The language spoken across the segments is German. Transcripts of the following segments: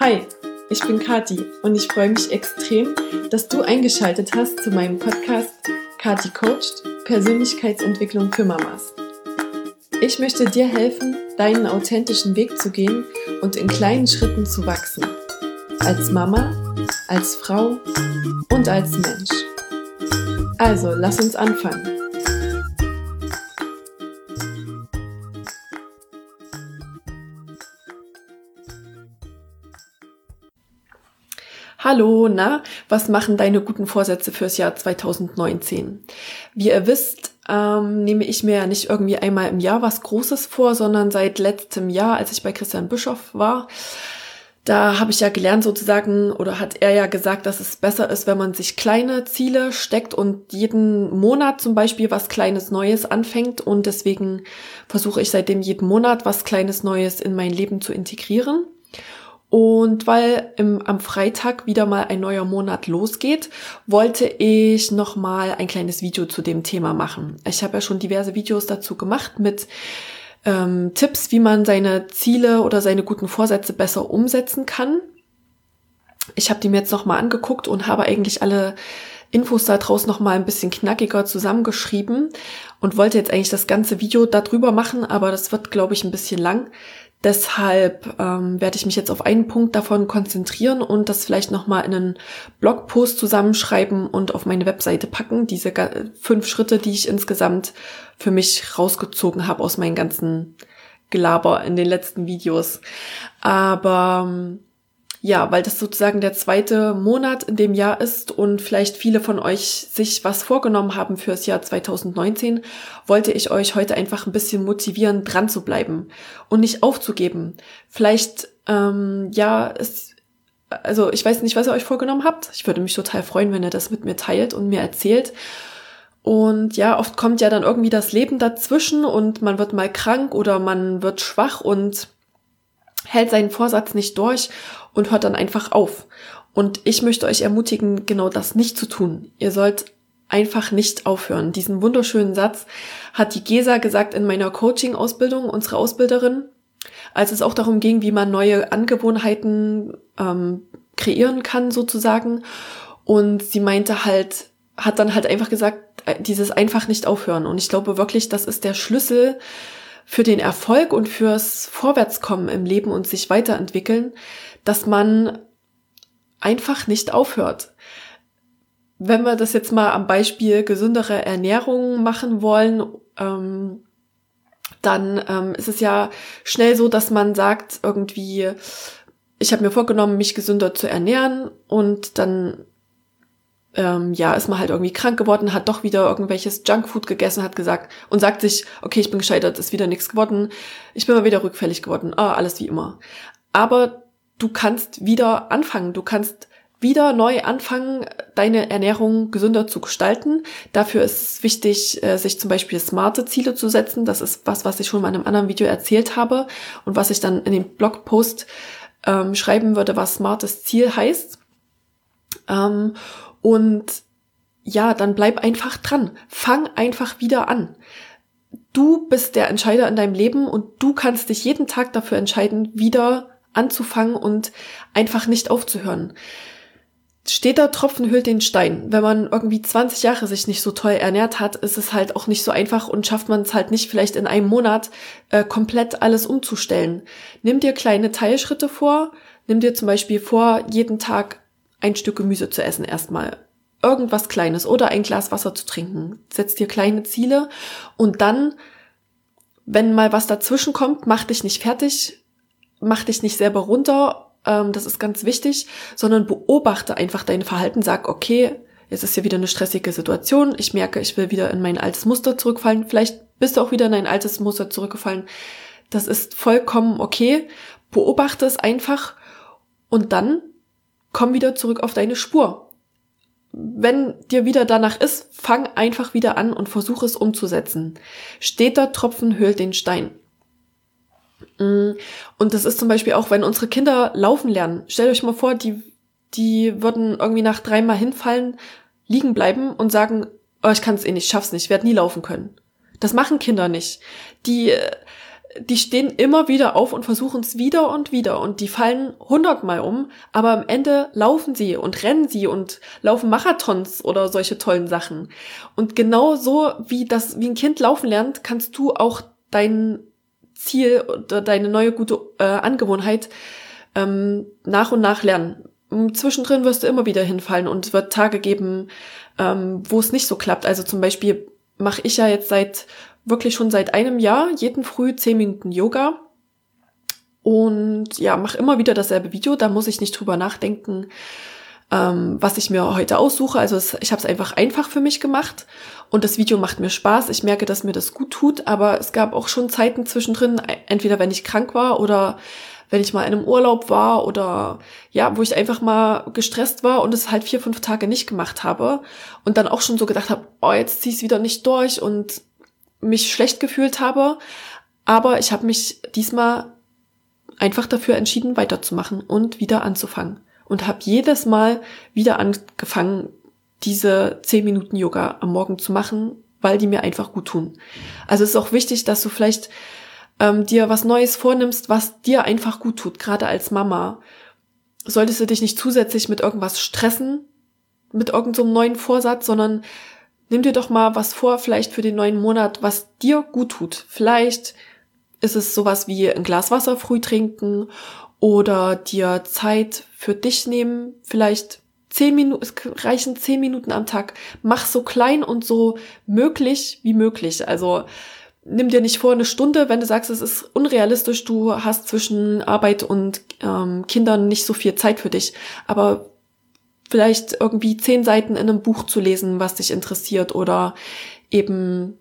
Hi, ich bin Kati und ich freue mich extrem, dass du eingeschaltet hast zu meinem Podcast Kati Coached Persönlichkeitsentwicklung für Mamas. Ich möchte dir helfen, deinen authentischen Weg zu gehen und in kleinen Schritten zu wachsen. Als Mama, als Frau und als Mensch. Also, lass uns anfangen. Hallo, na, was machen deine guten Vorsätze fürs Jahr 2019? Wie ihr wisst, ähm, nehme ich mir ja nicht irgendwie einmal im Jahr was Großes vor, sondern seit letztem Jahr, als ich bei Christian Bischoff war, da habe ich ja gelernt sozusagen, oder hat er ja gesagt, dass es besser ist, wenn man sich kleine Ziele steckt und jeden Monat zum Beispiel was Kleines Neues anfängt. Und deswegen versuche ich seitdem jeden Monat was Kleines Neues in mein Leben zu integrieren. Und weil im, am Freitag wieder mal ein neuer Monat losgeht, wollte ich noch mal ein kleines Video zu dem Thema machen. Ich habe ja schon diverse Videos dazu gemacht mit ähm, Tipps, wie man seine Ziele oder seine guten Vorsätze besser umsetzen kann. Ich habe die mir jetzt noch mal angeguckt und habe eigentlich alle Infos da draußen noch mal ein bisschen knackiger zusammengeschrieben und wollte jetzt eigentlich das ganze Video darüber machen, aber das wird, glaube ich, ein bisschen lang. Deshalb ähm, werde ich mich jetzt auf einen Punkt davon konzentrieren und das vielleicht nochmal in einen Blogpost zusammenschreiben und auf meine Webseite packen. Diese fünf Schritte, die ich insgesamt für mich rausgezogen habe aus meinen ganzen Gelaber in den letzten Videos. Aber ähm, ja, weil das sozusagen der zweite Monat in dem Jahr ist und vielleicht viele von euch sich was vorgenommen haben fürs Jahr 2019, wollte ich euch heute einfach ein bisschen motivieren, dran zu bleiben und nicht aufzugeben. Vielleicht, ähm, ja, ist, also ich weiß nicht, was ihr euch vorgenommen habt. Ich würde mich total freuen, wenn ihr das mit mir teilt und mir erzählt. Und ja, oft kommt ja dann irgendwie das Leben dazwischen und man wird mal krank oder man wird schwach und hält seinen Vorsatz nicht durch und hört dann einfach auf. Und ich möchte euch ermutigen, genau das nicht zu tun. Ihr sollt einfach nicht aufhören. Diesen wunderschönen Satz hat die Gesa gesagt in meiner Coaching-Ausbildung, unsere Ausbilderin, als es auch darum ging, wie man neue Angewohnheiten ähm, kreieren kann sozusagen. Und sie meinte halt, hat dann halt einfach gesagt, äh, dieses einfach nicht aufhören. Und ich glaube wirklich, das ist der Schlüssel für den Erfolg und fürs Vorwärtskommen im Leben und sich weiterentwickeln, dass man einfach nicht aufhört. Wenn wir das jetzt mal am Beispiel gesündere Ernährung machen wollen, ähm, dann ähm, ist es ja schnell so, dass man sagt irgendwie, ich habe mir vorgenommen, mich gesünder zu ernähren und dann ähm, ja, ist man halt irgendwie krank geworden, hat doch wieder irgendwelches Junkfood gegessen, hat gesagt und sagt sich, okay, ich bin gescheitert, ist wieder nichts geworden, ich bin mal wieder rückfällig geworden, ah, alles wie immer. Aber du kannst wieder anfangen, du kannst wieder neu anfangen, deine Ernährung gesünder zu gestalten. Dafür ist es wichtig, äh, sich zum Beispiel smarte Ziele zu setzen. Das ist was, was ich schon mal in einem anderen Video erzählt habe und was ich dann in dem Blogpost ähm, schreiben würde, was smartes Ziel heißt. Ähm, und ja, dann bleib einfach dran. Fang einfach wieder an. Du bist der Entscheider in deinem Leben und du kannst dich jeden Tag dafür entscheiden, wieder anzufangen und einfach nicht aufzuhören. Steter Tropfen hüllt den Stein. Wenn man irgendwie 20 Jahre sich nicht so toll ernährt hat, ist es halt auch nicht so einfach und schafft man es halt nicht vielleicht in einem Monat äh, komplett alles umzustellen. Nimm dir kleine Teilschritte vor. Nimm dir zum Beispiel vor, jeden Tag ein Stück Gemüse zu essen erstmal. Irgendwas Kleines oder ein Glas Wasser zu trinken. Setz dir kleine Ziele und dann, wenn mal was dazwischen kommt, mach dich nicht fertig, mach dich nicht selber runter, ähm, das ist ganz wichtig, sondern beobachte einfach dein Verhalten, sag, okay, jetzt ist hier wieder eine stressige Situation, ich merke, ich will wieder in mein altes Muster zurückfallen, vielleicht bist du auch wieder in ein altes Muster zurückgefallen. Das ist vollkommen okay. Beobachte es einfach und dann komm wieder zurück auf deine Spur. Wenn dir wieder danach ist, fang einfach wieder an und versuch es umzusetzen. Steter Tropfen höhlt den Stein. Mm, und das ist zum Beispiel auch, wenn unsere Kinder laufen lernen. Stellt euch mal vor, die, die würden irgendwie nach dreimal hinfallen, liegen bleiben und sagen, oh, ich kann es eh nicht, schaff's nicht, werde nie laufen können. Das machen Kinder nicht. Die äh, die stehen immer wieder auf und versuchen es wieder und wieder und die fallen hundertmal um, aber am Ende laufen sie und rennen sie und laufen Marathons oder solche tollen Sachen. Und genau so wie das, wie ein Kind laufen lernt, kannst du auch dein Ziel oder deine neue gute äh, Angewohnheit ähm, nach und nach lernen. Zwischendrin wirst du immer wieder hinfallen und es wird Tage geben, ähm, wo es nicht so klappt. Also zum Beispiel mache ich ja jetzt seit wirklich schon seit einem Jahr jeden Früh zehn Minuten Yoga und ja, mache immer wieder dasselbe Video. Da muss ich nicht drüber nachdenken, ähm, was ich mir heute aussuche. Also es, ich habe es einfach einfach für mich gemacht und das Video macht mir Spaß. Ich merke, dass mir das gut tut, aber es gab auch schon Zeiten zwischendrin, entweder wenn ich krank war oder wenn ich mal in einem Urlaub war oder ja, wo ich einfach mal gestresst war und es halt vier, fünf Tage nicht gemacht habe und dann auch schon so gedacht habe, oh, jetzt zieh ich wieder nicht durch und mich schlecht gefühlt habe. Aber ich habe mich diesmal einfach dafür entschieden, weiterzumachen und wieder anzufangen. Und habe jedes Mal wieder angefangen, diese zehn Minuten Yoga am Morgen zu machen, weil die mir einfach gut tun. Also es ist auch wichtig, dass du vielleicht ähm, dir was Neues vornimmst, was dir einfach gut tut, gerade als Mama. Solltest du dich nicht zusätzlich mit irgendwas stressen, mit irgendeinem so neuen Vorsatz, sondern nimm dir doch mal was vor, vielleicht für den neuen Monat, was dir gut tut. Vielleicht ist es sowas wie ein Glas Wasser früh trinken oder dir Zeit für dich nehmen, vielleicht zehn Minuten, es reichen zehn Minuten am Tag. Mach so klein und so möglich wie möglich. Also nimm dir nicht vor eine Stunde, wenn du sagst, es ist unrealistisch, du hast zwischen Arbeit und ähm, Kindern nicht so viel Zeit für dich. Aber vielleicht irgendwie zehn Seiten in einem Buch zu lesen, was dich interessiert oder eben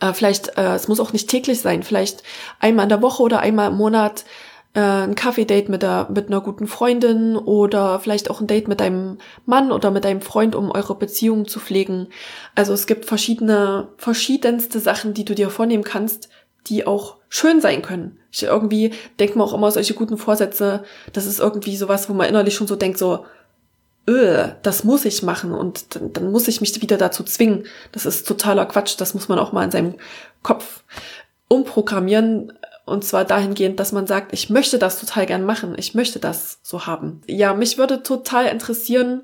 äh, vielleicht, äh, es muss auch nicht täglich sein, vielleicht einmal in der Woche oder einmal im Monat äh, ein Kaffee-Date mit, der, mit einer guten Freundin oder vielleicht auch ein Date mit deinem Mann oder mit deinem Freund, um eure Beziehung zu pflegen. Also es gibt verschiedene, verschiedenste Sachen, die du dir vornehmen kannst, die auch schön sein können. Ich irgendwie denke mir auch immer solche guten Vorsätze, das ist irgendwie sowas, wo man innerlich schon so denkt, so, öh, das muss ich machen und dann, dann muss ich mich wieder dazu zwingen. Das ist totaler Quatsch. Das muss man auch mal in seinem Kopf umprogrammieren. Und zwar dahingehend, dass man sagt, ich möchte das total gern machen. Ich möchte das so haben. Ja, mich würde total interessieren,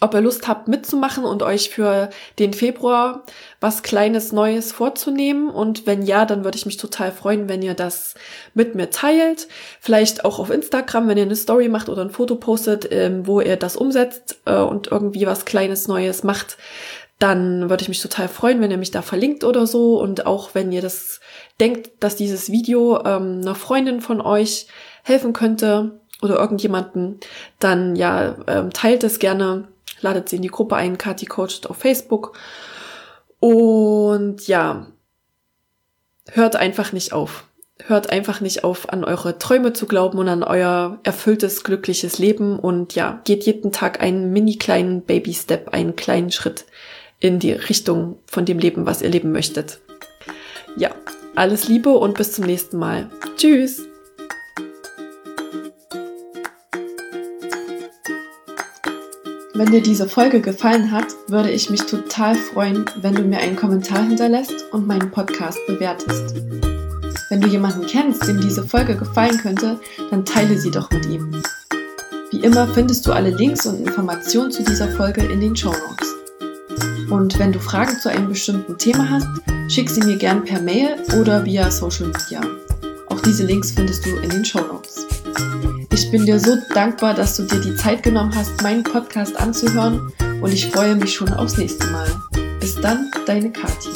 ob ihr Lust habt mitzumachen und euch für den Februar was Kleines Neues vorzunehmen. Und wenn ja, dann würde ich mich total freuen, wenn ihr das mit mir teilt. Vielleicht auch auf Instagram, wenn ihr eine Story macht oder ein Foto postet, ähm, wo ihr das umsetzt äh, und irgendwie was Kleines Neues macht. Dann würde ich mich total freuen, wenn ihr mich da verlinkt oder so. Und auch wenn ihr das denkt, dass dieses Video ähm, einer Freundin von euch helfen könnte oder irgendjemanden, dann ja, ähm, teilt es gerne ladet sie in die Gruppe ein, Kati coacht auf Facebook. Und ja, hört einfach nicht auf. Hört einfach nicht auf, an eure Träume zu glauben und an euer erfülltes, glückliches Leben und ja, geht jeden Tag einen mini kleinen Baby-Step, einen kleinen Schritt in die Richtung von dem Leben, was ihr leben möchtet. Ja, alles Liebe und bis zum nächsten Mal. Tschüss! Wenn dir diese Folge gefallen hat, würde ich mich total freuen, wenn du mir einen Kommentar hinterlässt und meinen Podcast bewertest. Wenn du jemanden kennst, dem diese Folge gefallen könnte, dann teile sie doch mit ihm. Wie immer findest du alle Links und Informationen zu dieser Folge in den Show Notes. Und wenn du Fragen zu einem bestimmten Thema hast, schick sie mir gern per Mail oder via Social Media. Auch diese Links findest du in den Show Notes. Ich bin dir so dankbar, dass du dir die Zeit genommen hast, meinen Podcast anzuhören und ich freue mich schon aufs nächste Mal. Bis dann, deine Kathi.